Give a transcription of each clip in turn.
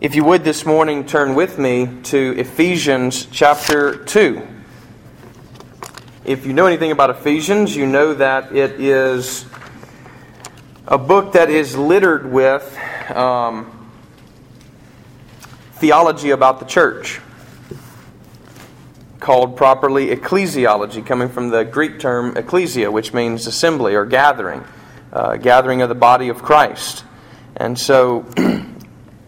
If you would this morning turn with me to Ephesians chapter 2. If you know anything about Ephesians, you know that it is a book that is littered with um, theology about the church, called properly ecclesiology, coming from the Greek term ecclesia, which means assembly or gathering, uh, gathering of the body of Christ. And so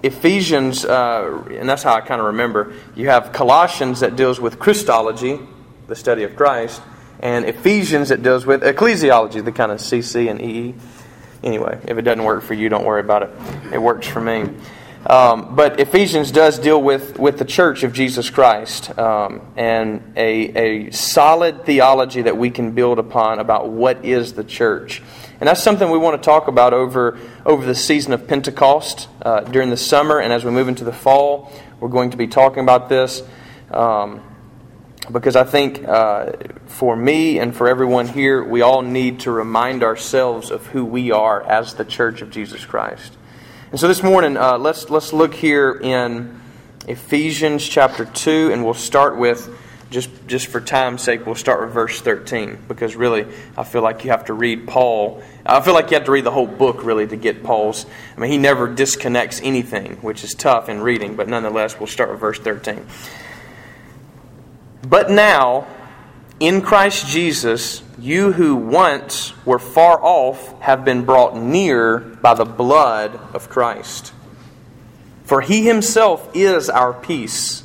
Ephesians, uh, and that's how I kind of remember, you have Colossians that deals with Christology, the study of Christ, and Ephesians that deals with ecclesiology, the kind of CC and EE. Anyway, if it doesn't work for you, don't worry about it. It works for me. Um, but Ephesians does deal with, with the church of Jesus Christ um, and a, a solid theology that we can build upon about what is the church. And that's something we want to talk about over, over the season of Pentecost uh, during the summer and as we move into the fall. We're going to be talking about this um, because I think uh, for me and for everyone here, we all need to remind ourselves of who we are as the church of Jesus Christ. And so this morning, uh, let's, let's look here in Ephesians chapter 2, and we'll start with just just for time's sake, we'll start with verse 13 because really, I feel like you have to read Paul. I feel like you have to read the whole book really to get Paul's. I mean, he never disconnects anything, which is tough in reading, but nonetheless, we'll start with verse 13. But now, in Christ Jesus, you who once were far off have been brought near by the blood of Christ. For he himself is our peace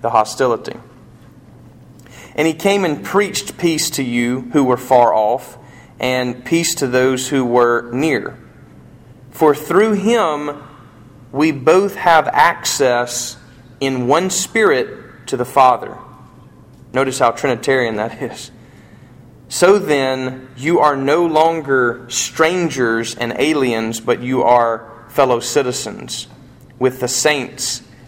the hostility. And he came and preached peace to you who were far off, and peace to those who were near. For through him we both have access in one spirit to the Father. Notice how Trinitarian that is. So then, you are no longer strangers and aliens, but you are fellow citizens with the saints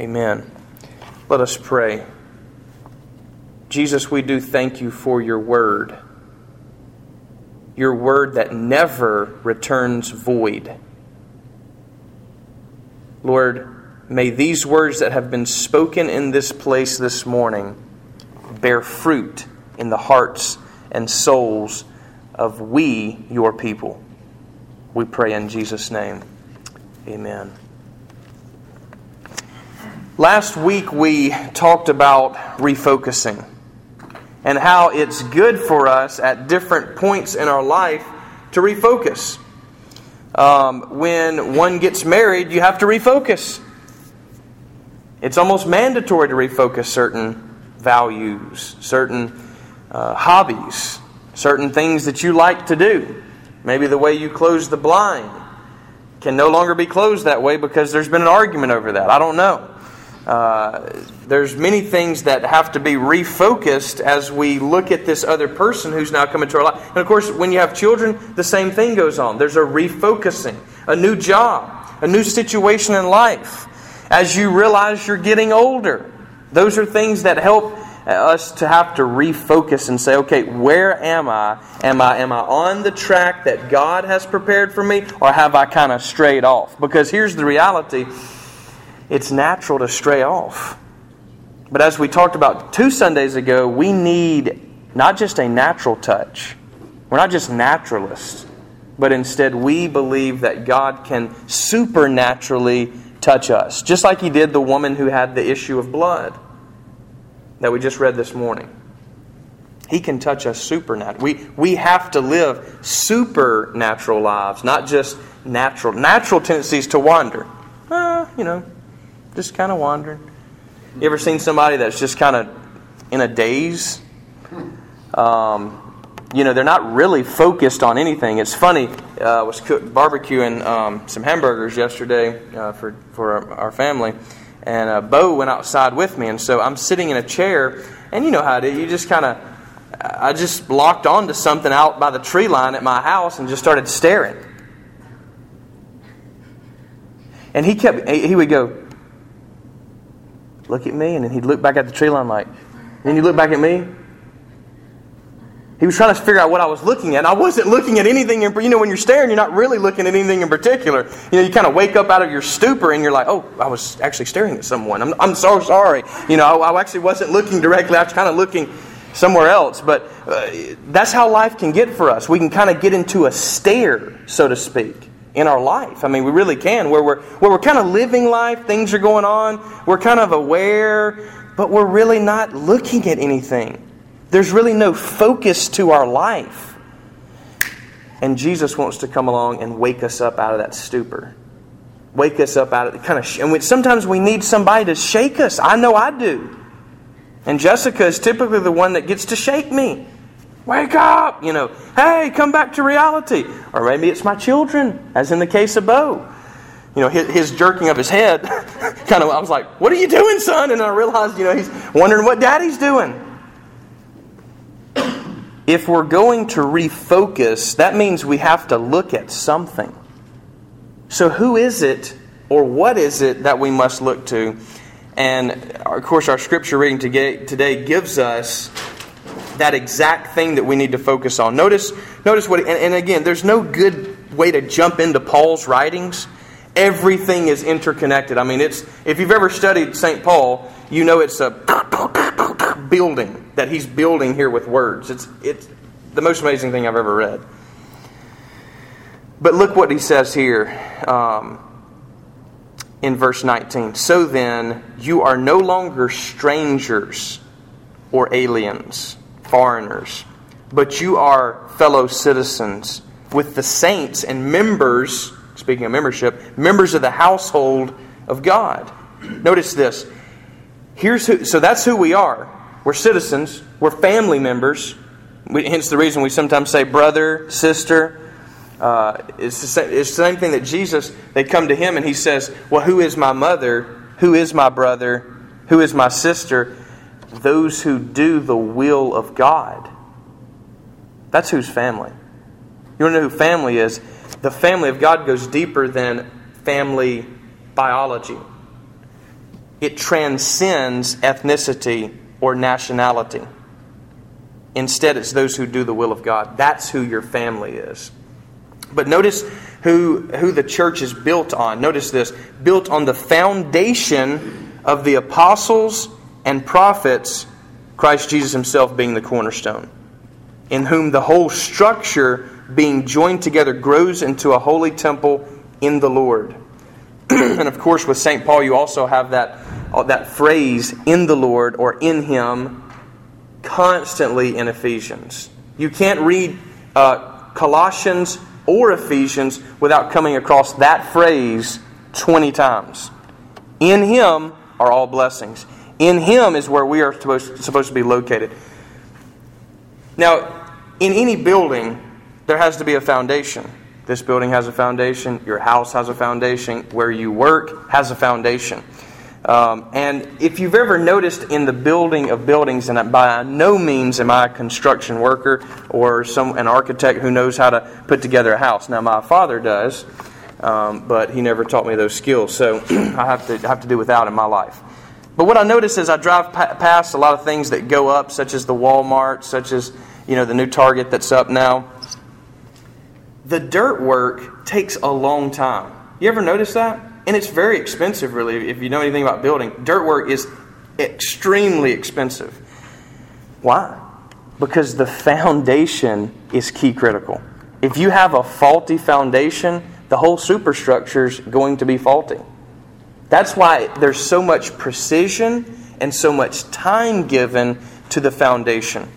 Amen. Let us pray. Jesus, we do thank you for your word, your word that never returns void. Lord, may these words that have been spoken in this place this morning bear fruit in the hearts and souls of we, your people. We pray in Jesus' name. Amen. Last week we talked about refocusing and how it's good for us at different points in our life to refocus. Um, when one gets married, you have to refocus. It's almost mandatory to refocus certain values, certain uh, hobbies, certain things that you like to do. Maybe the way you close the blind can no longer be closed that way because there's been an argument over that. I don't know. Uh, there's many things that have to be refocused as we look at this other person who's now come into our life. And of course, when you have children, the same thing goes on. There's a refocusing, a new job, a new situation in life. As you realize you're getting older, those are things that help us to have to refocus and say, okay, where am I? Am I am I on the track that God has prepared for me, or have I kind of strayed off? Because here's the reality it's natural to stray off. But as we talked about two Sundays ago, we need not just a natural touch. We're not just naturalists, but instead we believe that God can supernaturally touch us, just like he did the woman who had the issue of blood that we just read this morning. He can touch us supernaturally. We, we have to live supernatural lives, not just natural. Natural tendencies to wander. Uh, you know, just kind of wandering. You ever seen somebody that's just kind of in a daze? Um, you know, they're not really focused on anything. It's funny. Uh, I was barbecuing um, some hamburgers yesterday uh, for for our, our family, and uh, Bo went outside with me, and so I'm sitting in a chair, and you know how it is. You just kind of, I just locked onto something out by the tree line at my house and just started staring. And he kept, he would go, look at me, and then he'd look back at the tree line like, then you look back at me, he was trying to figure out what I was looking at. I wasn't looking at anything in, you know, when you're staring, you're not really looking at anything in particular. You know, you kind of wake up out of your stupor and you're like, oh, I was actually staring at someone. I'm, I'm so sorry. You know, I, I actually wasn't looking directly. I was kind of looking somewhere else. But uh, that's how life can get for us. We can kind of get into a stare, so to speak, in our life. I mean, we really can, where we're, where we're kind of living life, things are going on, we're kind of aware, but we're really not looking at anything. There's really no focus to our life. And Jesus wants to come along and wake us up out of that stupor. Wake us up out of the kind of, and we, sometimes we need somebody to shake us. I know I do. And Jessica is typically the one that gets to shake me. Wake up! You know, hey, come back to reality. Or maybe it's my children, as in the case of Bo. You know, his, his jerking of his head, kind of, I was like, what are you doing, son? And I realized, you know, he's wondering what daddy's doing if we're going to refocus, that means we have to look at something. So, who is it or what is it that we must look to? And of course, our scripture reading today gives us that exact thing that we need to focus on. Notice, notice what, and, and again, there's no good way to jump into Paul's writings. Everything is interconnected. I mean, it's if you've ever studied St. Paul, you know it's a building that he's building here with words. It's, it's the most amazing thing I've ever read. But look what he says here um, in verse 19. So then, you are no longer strangers or aliens, foreigners, but you are fellow citizens with the saints and members, speaking of membership, members of the household of God. Notice this. Here's who, so that's who we are. We're citizens, we're family members. We, hence the reason we sometimes say brother, sister. Uh, it's, the same, it's the same thing that Jesus, they come to him and he says, Well, who is my mother? Who is my brother? Who is my sister? Those who do the will of God. That's whose family. You want to know who family is? The family of God goes deeper than family biology. It transcends ethnicity or nationality. Instead, it's those who do the will of God. That's who your family is. But notice who, who the church is built on. Notice this built on the foundation of the apostles and prophets, Christ Jesus himself being the cornerstone, in whom the whole structure, being joined together, grows into a holy temple in the Lord. and of course, with St. Paul, you also have that uh, that phrase in the Lord or in Him constantly in Ephesians. You can't read uh, Colossians or Ephesians without coming across that phrase 20 times. In Him are all blessings. In Him is where we are supposed, to be located. Now, in any building, there has to be a foundation. This building has a foundation. Your house has a foundation. Where you work has a foundation. Um, and if you've ever noticed in the building of buildings, and by no means am I a construction worker or some an architect who knows how to put together a house. Now, my father does, um, but he never taught me those skills, so I have to have to do without in my life. But what I notice is I drive pa- past a lot of things that go up, such as the Walmart, such as you know the new Target that's up now. The dirt work takes a long time. You ever notice that? And it's very expensive, really, if you know anything about building. Dirt work is extremely expensive. Why? Because the foundation is key critical. If you have a faulty foundation, the whole superstructure is going to be faulty. That's why there's so much precision and so much time given to the foundation.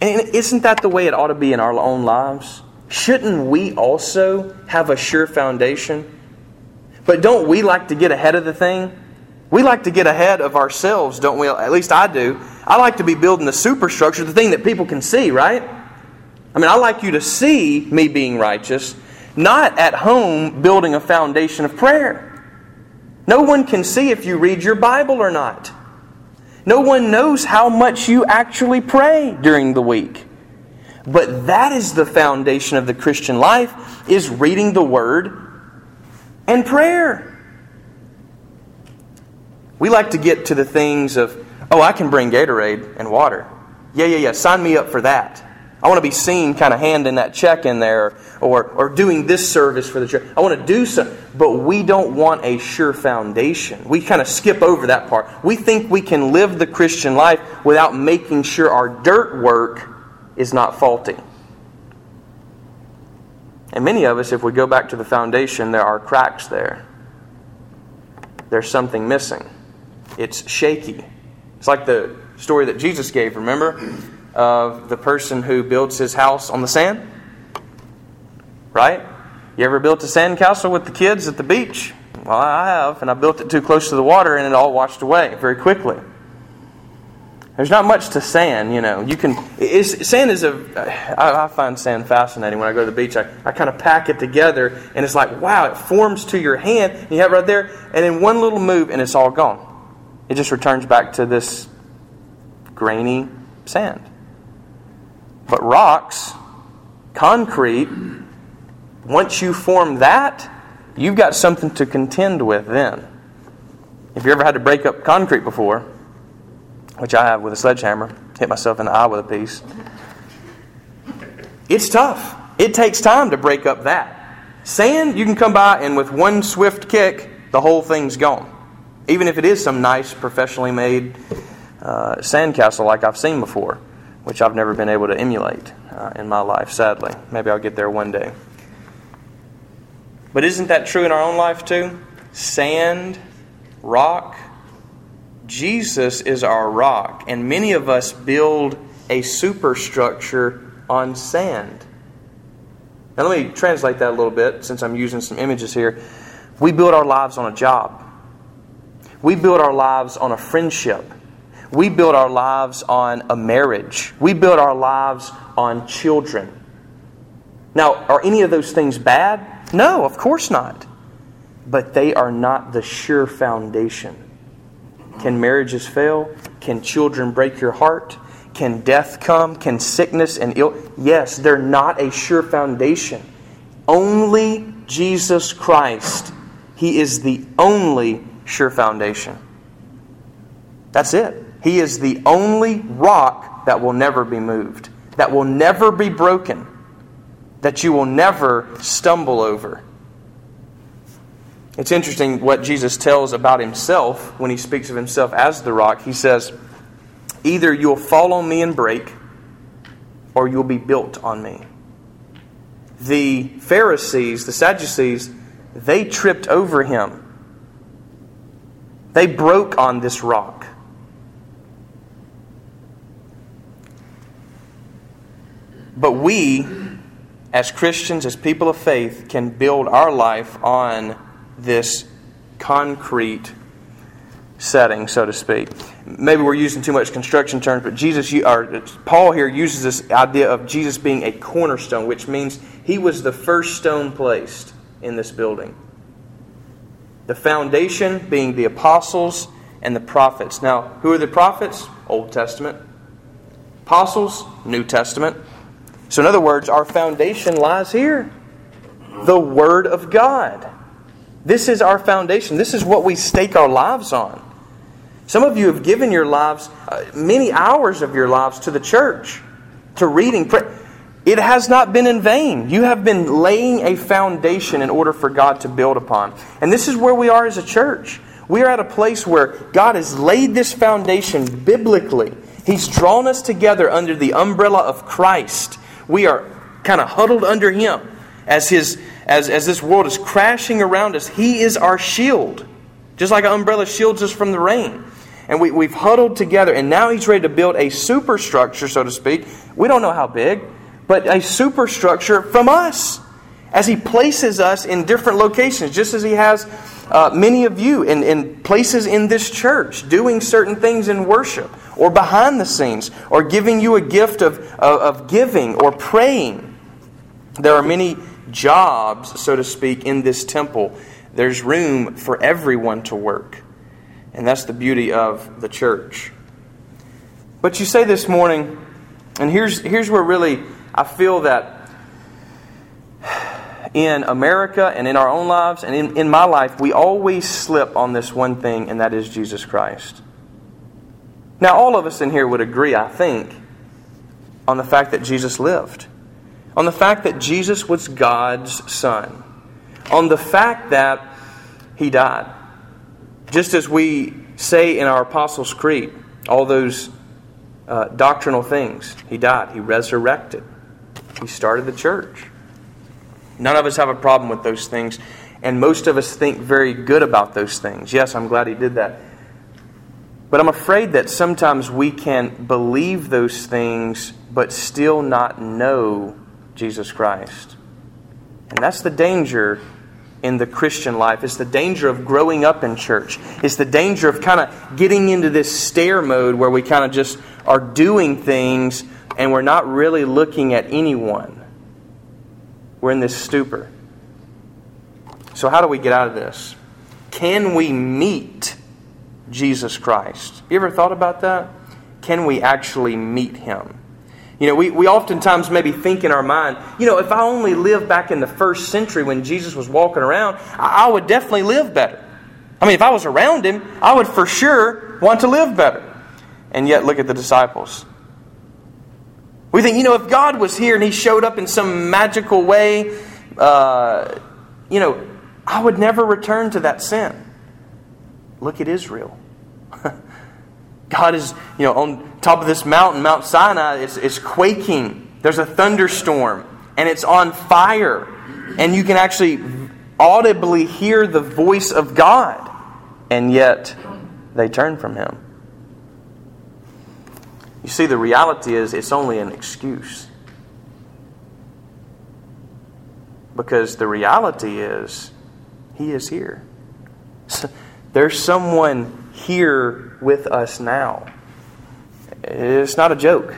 And isn't that the way it ought to be in our own lives? Shouldn't we also have a sure foundation? But don't we like to get ahead of the thing? We like to get ahead of ourselves, don't we? At least I do. I like to be building the superstructure, the thing that people can see, right? I mean, I like you to see me being righteous, not at home building a foundation of prayer. No one can see if you read your Bible or not. No one knows how much you actually pray during the week. But that is the foundation of the Christian life is reading the word and prayer. We like to get to the things of, oh, I can bring Gatorade and water. Yeah, yeah, yeah, sign me up for that. I want to be seen kind of handing that check in there or, or doing this service for the church. I want to do so, but we don't want a sure foundation. We kind of skip over that part. We think we can live the Christian life without making sure our dirt work is not faulty. And many of us, if we go back to the foundation, there are cracks there. There's something missing. It's shaky. It's like the story that Jesus gave, remember? Of the person who builds his house on the sand? Right? You ever built a sandcastle with the kids at the beach? Well, I have, and I built it too close to the water and it all washed away very quickly. There's not much to sand, you know. You can sand is a. I, I find sand fascinating when I go to the beach. I, I kind of pack it together, and it's like wow, it forms to your hand. And you have it right there, and in one little move, and it's all gone. It just returns back to this grainy sand. But rocks, concrete, once you form that, you've got something to contend with then. If you ever had to break up concrete before, which I have with a sledgehammer, hit myself in the eye with a piece, it's tough. It takes time to break up that. Sand, you can come by and with one swift kick, the whole thing's gone. Even if it is some nice, professionally made uh, sandcastle like I've seen before, which I've never been able to emulate uh, in my life, sadly. Maybe I'll get there one day. But isn't that true in our own life too? Sand, rock, Jesus is our rock, and many of us build a superstructure on sand. Now, let me translate that a little bit since I'm using some images here. We build our lives on a job. We build our lives on a friendship. We build our lives on a marriage. We build our lives on children. Now, are any of those things bad? No, of course not. But they are not the sure foundation. Can marriages fail? Can children break your heart? Can death come? Can sickness and ill? Yes, they're not a sure foundation. Only Jesus Christ. He is the only sure foundation. That's it. He is the only rock that will never be moved, that will never be broken, that you will never stumble over. It's interesting what Jesus tells about himself when he speaks of himself as the rock. He says, Either you'll fall on me and break, or you'll be built on me. The Pharisees, the Sadducees, they tripped over him they broke on this rock. But we, as Christians, as people of faith, can build our life on this concrete setting, so to speak. Maybe we're using too much construction terms, but Jesus, or Paul here uses this idea of Jesus being a cornerstone, which means he was the first stone placed in this building. The foundation being the apostles and the prophets. Now, who are the prophets? Old Testament. Apostles, New Testament. So, in other words, our foundation lies here the Word of God. This is our foundation. This is what we stake our lives on. Some of you have given your lives, uh, many hours of your lives, to the church, to reading. It has not been in vain. You have been laying a foundation in order for God to build upon. And this is where we are as a church. We are at a place where God has laid this foundation biblically. He's drawn us together under the umbrella of Christ. We are kind of huddled under Him as, his, as, as this world is crashing around us. He is our shield. just like an umbrella shields us from the rain. And we, we've huddled together, and now he's ready to build a superstructure, so to speak. We don't know how big, but a superstructure from us as he places us in different locations, just as he has uh, many of you in, in places in this church doing certain things in worship or behind the scenes or giving you a gift of, of, of giving or praying. There are many jobs, so to speak, in this temple. There's room for everyone to work. And that's the beauty of the church. But you say this morning, and here's, here's where really I feel that in America and in our own lives and in, in my life, we always slip on this one thing, and that is Jesus Christ. Now, all of us in here would agree, I think, on the fact that Jesus lived, on the fact that Jesus was God's Son, on the fact that He died. Just as we say in our Apostles' Creed, all those uh, doctrinal things, He died, He resurrected, He started the church. None of us have a problem with those things, and most of us think very good about those things. Yes, I'm glad he did that. But I'm afraid that sometimes we can believe those things but still not know Jesus Christ. And that's the danger in the Christian life. It's the danger of growing up in church. It's the danger of kind of getting into this stare mode where we kind of just are doing things and we're not really looking at anyone. We're in this stupor. So, how do we get out of this? Can we meet Jesus Christ? You ever thought about that? Can we actually meet him? You know, we, we oftentimes maybe think in our mind, you know, if I only lived back in the first century when Jesus was walking around, I, I would definitely live better. I mean, if I was around him, I would for sure want to live better. And yet, look at the disciples. We think, you know, if God was here and He showed up in some magical way, uh, you know, I would never return to that sin. Look at Israel. God is, you know, on top of this mountain, Mount Sinai, is, is quaking. There's a thunderstorm, and it's on fire. And you can actually audibly hear the voice of God. And yet, they turn from Him. You see, the reality is it's only an excuse. Because the reality is, He is here. There's someone here with us now. It's not a joke.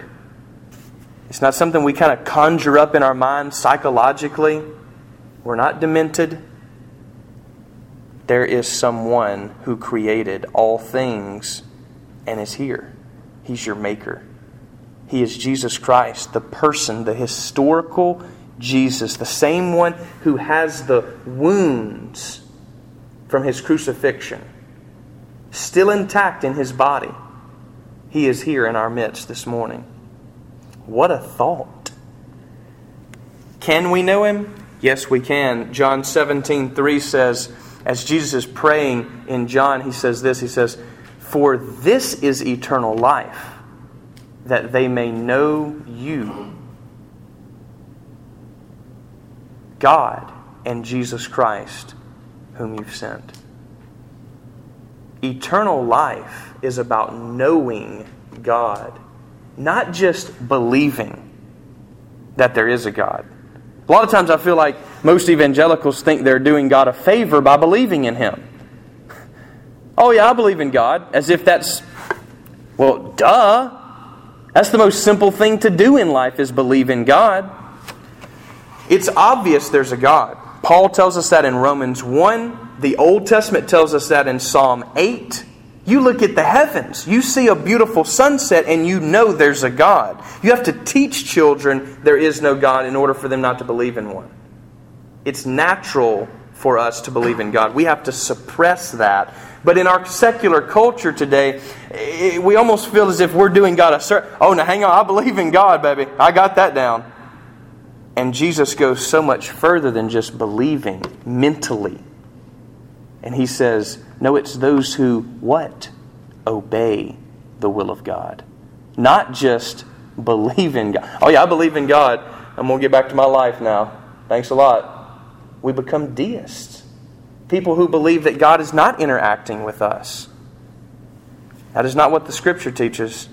It's not something we kind of conjure up in our minds psychologically. We're not demented. There is someone who created all things and is here. He's your maker. He is Jesus Christ, the person, the historical Jesus, the same one who has the wounds from his crucifixion still intact in his body. He is here in our midst this morning. What a thought. Can we know him? Yes, we can. John 17, 3 says, as Jesus is praying in John, he says this He says, for this is eternal life, that they may know you, God, and Jesus Christ, whom you've sent. Eternal life is about knowing God, not just believing that there is a God. A lot of times I feel like most evangelicals think they're doing God a favor by believing in Him. Oh, yeah, I believe in God, as if that's, well, duh. That's the most simple thing to do in life is believe in God. It's obvious there's a God. Paul tells us that in Romans 1. The Old Testament tells us that in Psalm 8. You look at the heavens, you see a beautiful sunset, and you know there's a God. You have to teach children there is no God in order for them not to believe in one. It's natural for us to believe in God. We have to suppress that but in our secular culture today, we almost feel as if we're doing God a certain. Oh, now hang on, I believe in God, baby. I got that down. And Jesus goes so much further than just believing mentally. And he says, No, it's those who what? Obey the will of God. Not just believe in God. Oh, yeah, I believe in God. I'm going to get back to my life now. Thanks a lot. We become deists. People who believe that God is not interacting with us. That is not what the Scripture teaches.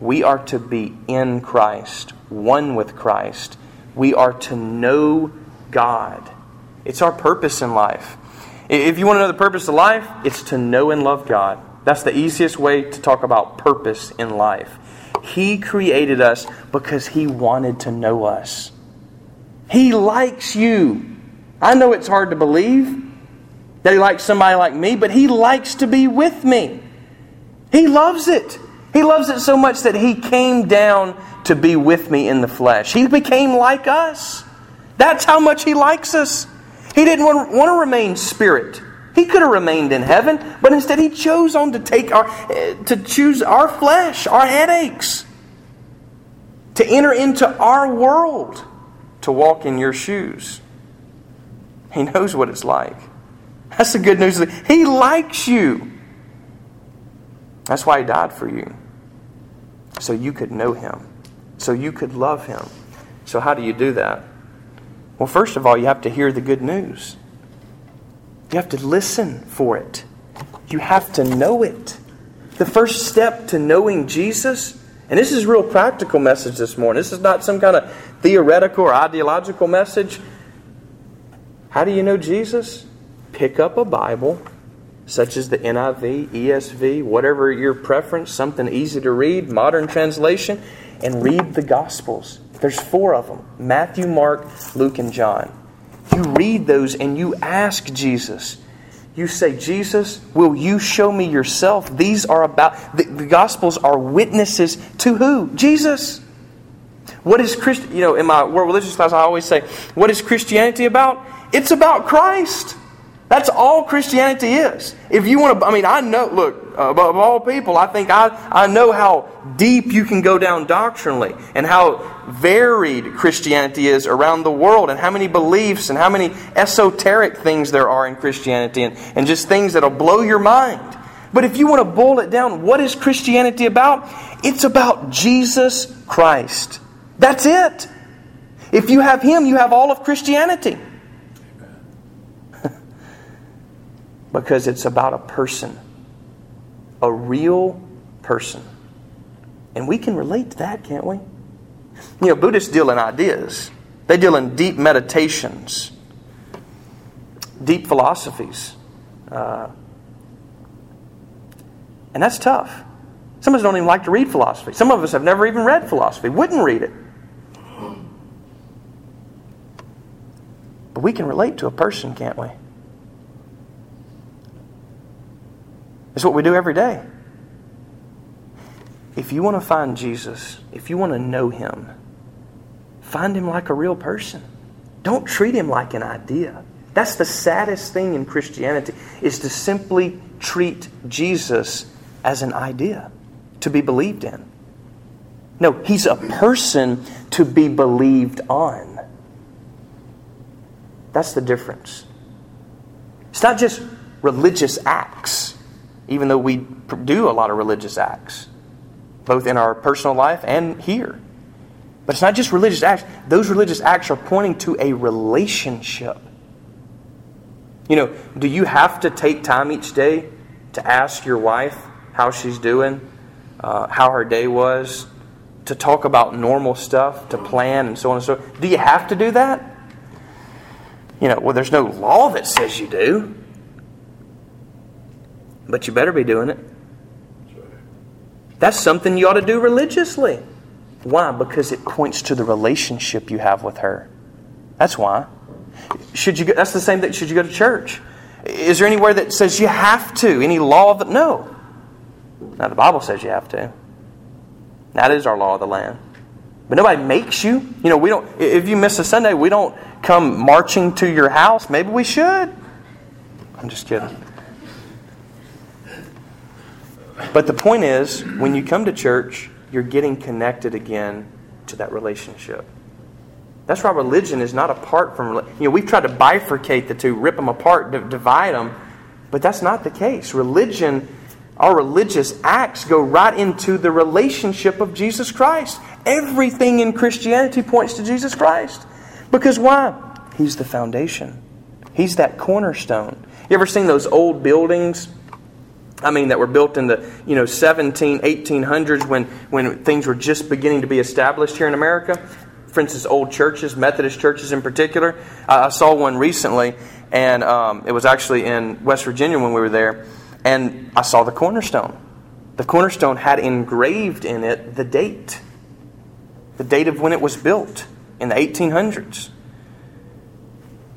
We are to be in Christ, one with Christ. We are to know God. It's our purpose in life. If you want to know the purpose of life, it's to know and love God. That's the easiest way to talk about purpose in life. He created us because He wanted to know us. He likes you. I know it's hard to believe that He likes somebody like me, but He likes to be with me. He loves it. He loves it so much that He came down to be with me in the flesh. He became like us. That's how much He likes us. He didn't want, to remain spirit. He could have remained in heaven, but instead He chose on to take our, eh, to choose our flesh, our headaches, to enter into our world, to walk in your shoes. He knows what it's like. That's the good news. He likes you. That's why He died for you. So you could know Him. So you could love Him. So, how do you do that? Well, first of all, you have to hear the good news. You have to listen for it. You have to know it. The first step to knowing Jesus, and this is real practical message this morning. This is not some kind of theoretical or ideological message. How do you know Jesus? Pick up a Bible such as the NIV, ESV, whatever your preference, something easy to read, modern translation, and read the Gospels. There's four of them Matthew, Mark, Luke, and John. You read those and you ask Jesus. You say, Jesus, will you show me yourself? These are about, the, the Gospels are witnesses to who? Jesus. What is Christ? You know, in my world religious class, I always say, what is Christianity about? It's about Christ. That's all Christianity is. If you want to, I mean, I know, look, uh, above all people, I think I, I know how deep you can go down doctrinally and how varied Christianity is around the world and how many beliefs and how many esoteric things there are in Christianity and, and just things that'll blow your mind. But if you want to boil it down, what is Christianity about? It's about Jesus Christ. That's it. If you have Him, you have all of Christianity. Because it's about a person, a real person. And we can relate to that, can't we? You know, Buddhists deal in ideas, they deal in deep meditations, deep philosophies. Uh, and that's tough. Some of us don't even like to read philosophy. Some of us have never even read philosophy, wouldn't read it. But we can relate to a person, can't we? It's what we do every day. If you want to find Jesus, if you want to know him, find him like a real person. Don't treat him like an idea. That's the saddest thing in Christianity is to simply treat Jesus as an idea to be believed in. No, he's a person to be believed on. That's the difference. It's not just religious acts even though we do a lot of religious acts, both in our personal life and here. But it's not just religious acts, those religious acts are pointing to a relationship. You know, do you have to take time each day to ask your wife how she's doing, uh, how her day was, to talk about normal stuff, to plan, and so on and so forth? Do you have to do that? You know, well, there's no law that says you do. But you better be doing it. That's something you ought to do religiously. Why? Because it points to the relationship you have with her. That's why. Should you? Go, that's the same thing. Should you go to church? Is there anywhere that says you have to? Any law that no? Now the Bible says you have to. That is our law of the land. But nobody makes you. You know, we don't. If you miss a Sunday, we don't come marching to your house. Maybe we should. I'm just kidding. But the point is, when you come to church, you're getting connected again to that relationship. That's why religion is not apart from. You know, we've tried to bifurcate the two, rip them apart, divide them, but that's not the case. Religion, our religious acts go right into the relationship of Jesus Christ. Everything in Christianity points to Jesus Christ. Because why? He's the foundation, He's that cornerstone. You ever seen those old buildings? I mean, that were built in the you know 17, 1800s when, when things were just beginning to be established here in America. For instance, old churches, Methodist churches in particular. I saw one recently, and um, it was actually in West Virginia when we were there, and I saw the cornerstone. The cornerstone had engraved in it the date, the date of when it was built in the 1800s.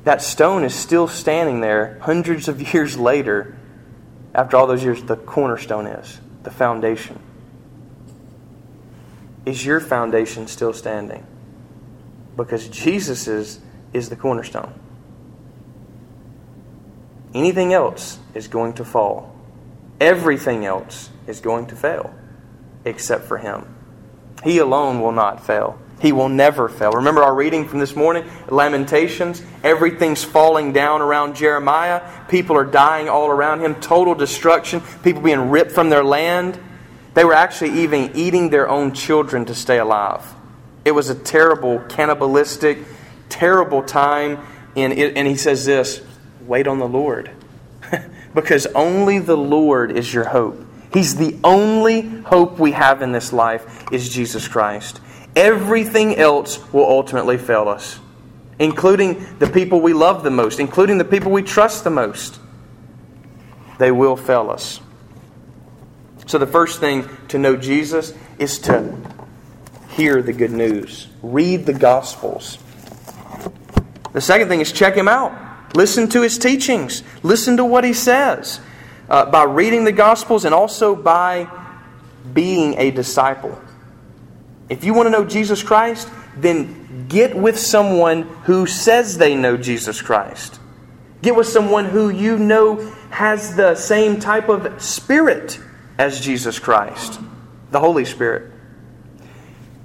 That stone is still standing there hundreds of years later. After all those years, the cornerstone is, the foundation. Is your foundation still standing? Because Jesus is, is the cornerstone. Anything else is going to fall. Everything else is going to fail except for Him. He alone will not fail. He will never fail. Remember our reading from this morning, Lamentations? Everything's falling down around Jeremiah. People are dying all around him. Total destruction. People being ripped from their land. They were actually even eating their own children to stay alive. It was a terrible, cannibalistic, terrible time. And, it, and he says this wait on the Lord. because only the Lord is your hope. He's the only hope we have in this life is Jesus Christ. Everything else will ultimately fail us, including the people we love the most, including the people we trust the most. They will fail us. So, the first thing to know Jesus is to hear the good news, read the Gospels. The second thing is check him out. Listen to his teachings, listen to what he says uh, by reading the Gospels and also by being a disciple. If you want to know Jesus Christ, then get with someone who says they know Jesus Christ. Get with someone who you know has the same type of spirit as Jesus Christ, the Holy Spirit.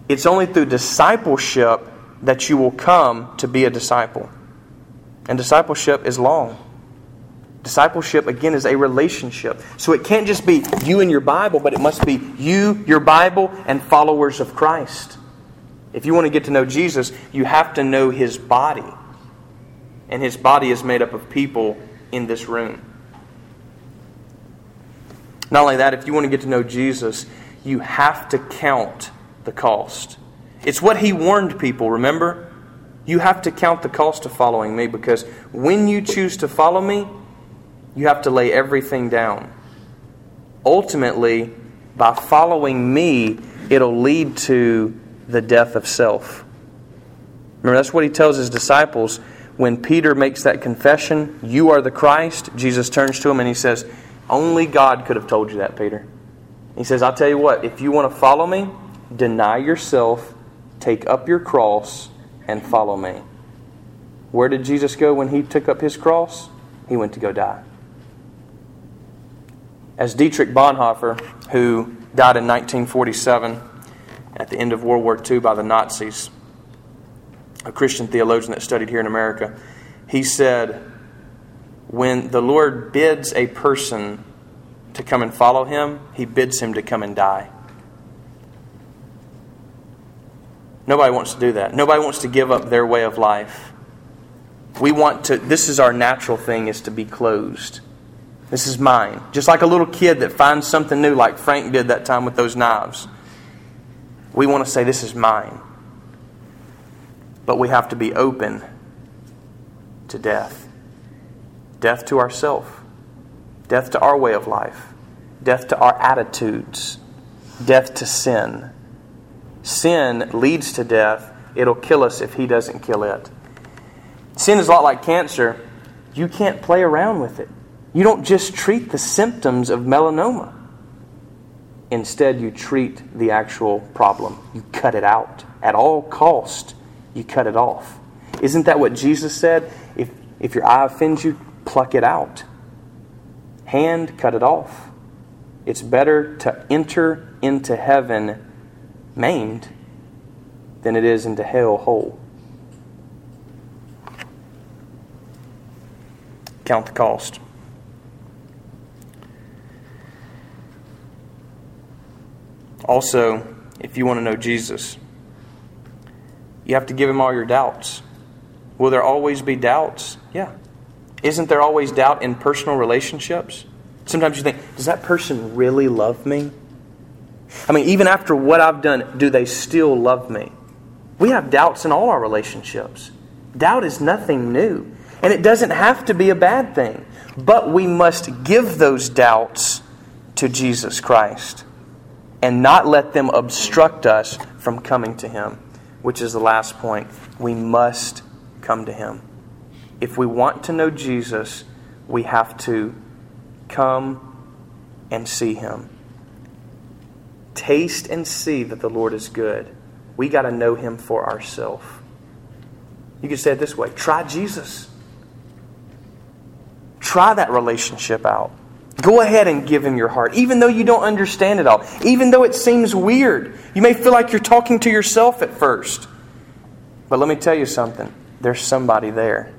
It's only through discipleship that you will come to be a disciple. And discipleship is long. Discipleship, again, is a relationship. So it can't just be you and your Bible, but it must be you, your Bible, and followers of Christ. If you want to get to know Jesus, you have to know his body. And his body is made up of people in this room. Not only that, if you want to get to know Jesus, you have to count the cost. It's what he warned people, remember? You have to count the cost of following me because when you choose to follow me, you have to lay everything down. Ultimately, by following me, it'll lead to the death of self. Remember, that's what he tells his disciples. When Peter makes that confession, You are the Christ, Jesus turns to him and he says, Only God could have told you that, Peter. He says, I'll tell you what, if you want to follow me, deny yourself, take up your cross, and follow me. Where did Jesus go when he took up his cross? He went to go die as Dietrich Bonhoeffer, who died in 1947 at the end of World War II by the Nazis, a Christian theologian that studied here in America, he said, When the Lord bids a person to come and follow him, he bids him to come and die. Nobody wants to do that. Nobody wants to give up their way of life. We want to, this is our natural thing, is to be closed. This is mine. Just like a little kid that finds something new, like Frank did that time with those knives. We want to say, This is mine. But we have to be open to death death to ourself, death to our way of life, death to our attitudes, death to sin. Sin leads to death. It'll kill us if He doesn't kill it. Sin is a lot like cancer. You can't play around with it. You don't just treat the symptoms of melanoma. Instead, you treat the actual problem. You cut it out. At all cost, you cut it off. Isn't that what Jesus said? If, if your eye offends you, pluck it out. Hand, cut it off. It's better to enter into heaven maimed than it is into hell whole. Count the cost. Also, if you want to know Jesus, you have to give him all your doubts. Will there always be doubts? Yeah. Isn't there always doubt in personal relationships? Sometimes you think, does that person really love me? I mean, even after what I've done, do they still love me? We have doubts in all our relationships. Doubt is nothing new, and it doesn't have to be a bad thing. But we must give those doubts to Jesus Christ and not let them obstruct us from coming to Him, which is the last point. We must come to Him. If we want to know Jesus, we have to come and see Him. Taste and see that the Lord is good. We got to know Him for ourselves. You can say it this way try Jesus. Try that relationship out. Go ahead and give him your heart, even though you don't understand it all, even though it seems weird. You may feel like you're talking to yourself at first. But let me tell you something there's somebody there.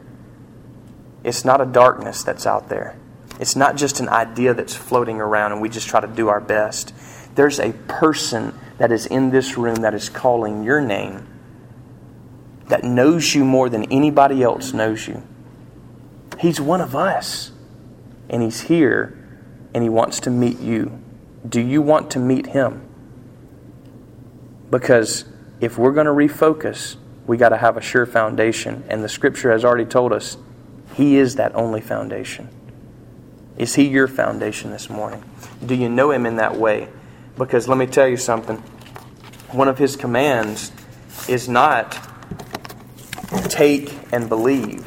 It's not a darkness that's out there, it's not just an idea that's floating around and we just try to do our best. There's a person that is in this room that is calling your name, that knows you more than anybody else knows you. He's one of us, and He's here and He wants to meet you. Do you want to meet Him? Because if we're going to refocus, we got to have a sure foundation. And the Scripture has already told us He is that only foundation. Is He your foundation this morning? Do you know Him in that way? Because let me tell you something. One of His commands is not take and believe,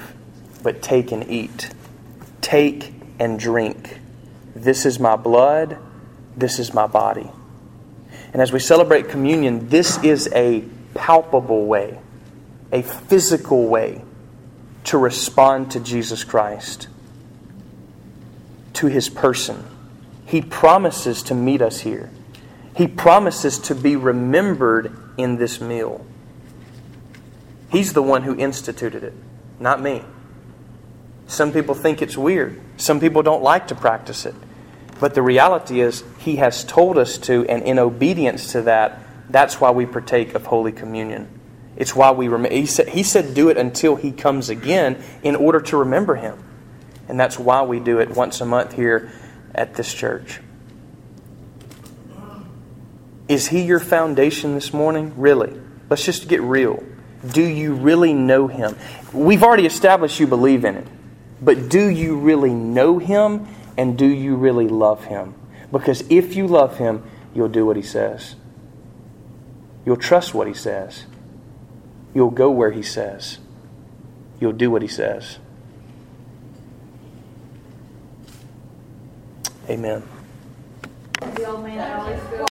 but take and eat. Take and drink. This is my blood, this is my body. And as we celebrate communion, this is a palpable way, a physical way to respond to Jesus Christ, to his person. He promises to meet us here. He promises to be remembered in this meal. He's the one who instituted it, not me. Some people think it's weird. Some people don't like to practice it. But the reality is, He has told us to, and in obedience to that, that's why we partake of Holy Communion. It's why we remember. He said, he said, do it until He comes again in order to remember Him. And that's why we do it once a month here at this church. Is He your foundation this morning? Really? Let's just get real. Do you really know Him? We've already established you believe in it. But do you really know Him and do you really love Him? Because if you love Him, you'll do what He says. You'll trust what He says. You'll go where He says. You'll do what He says. Amen.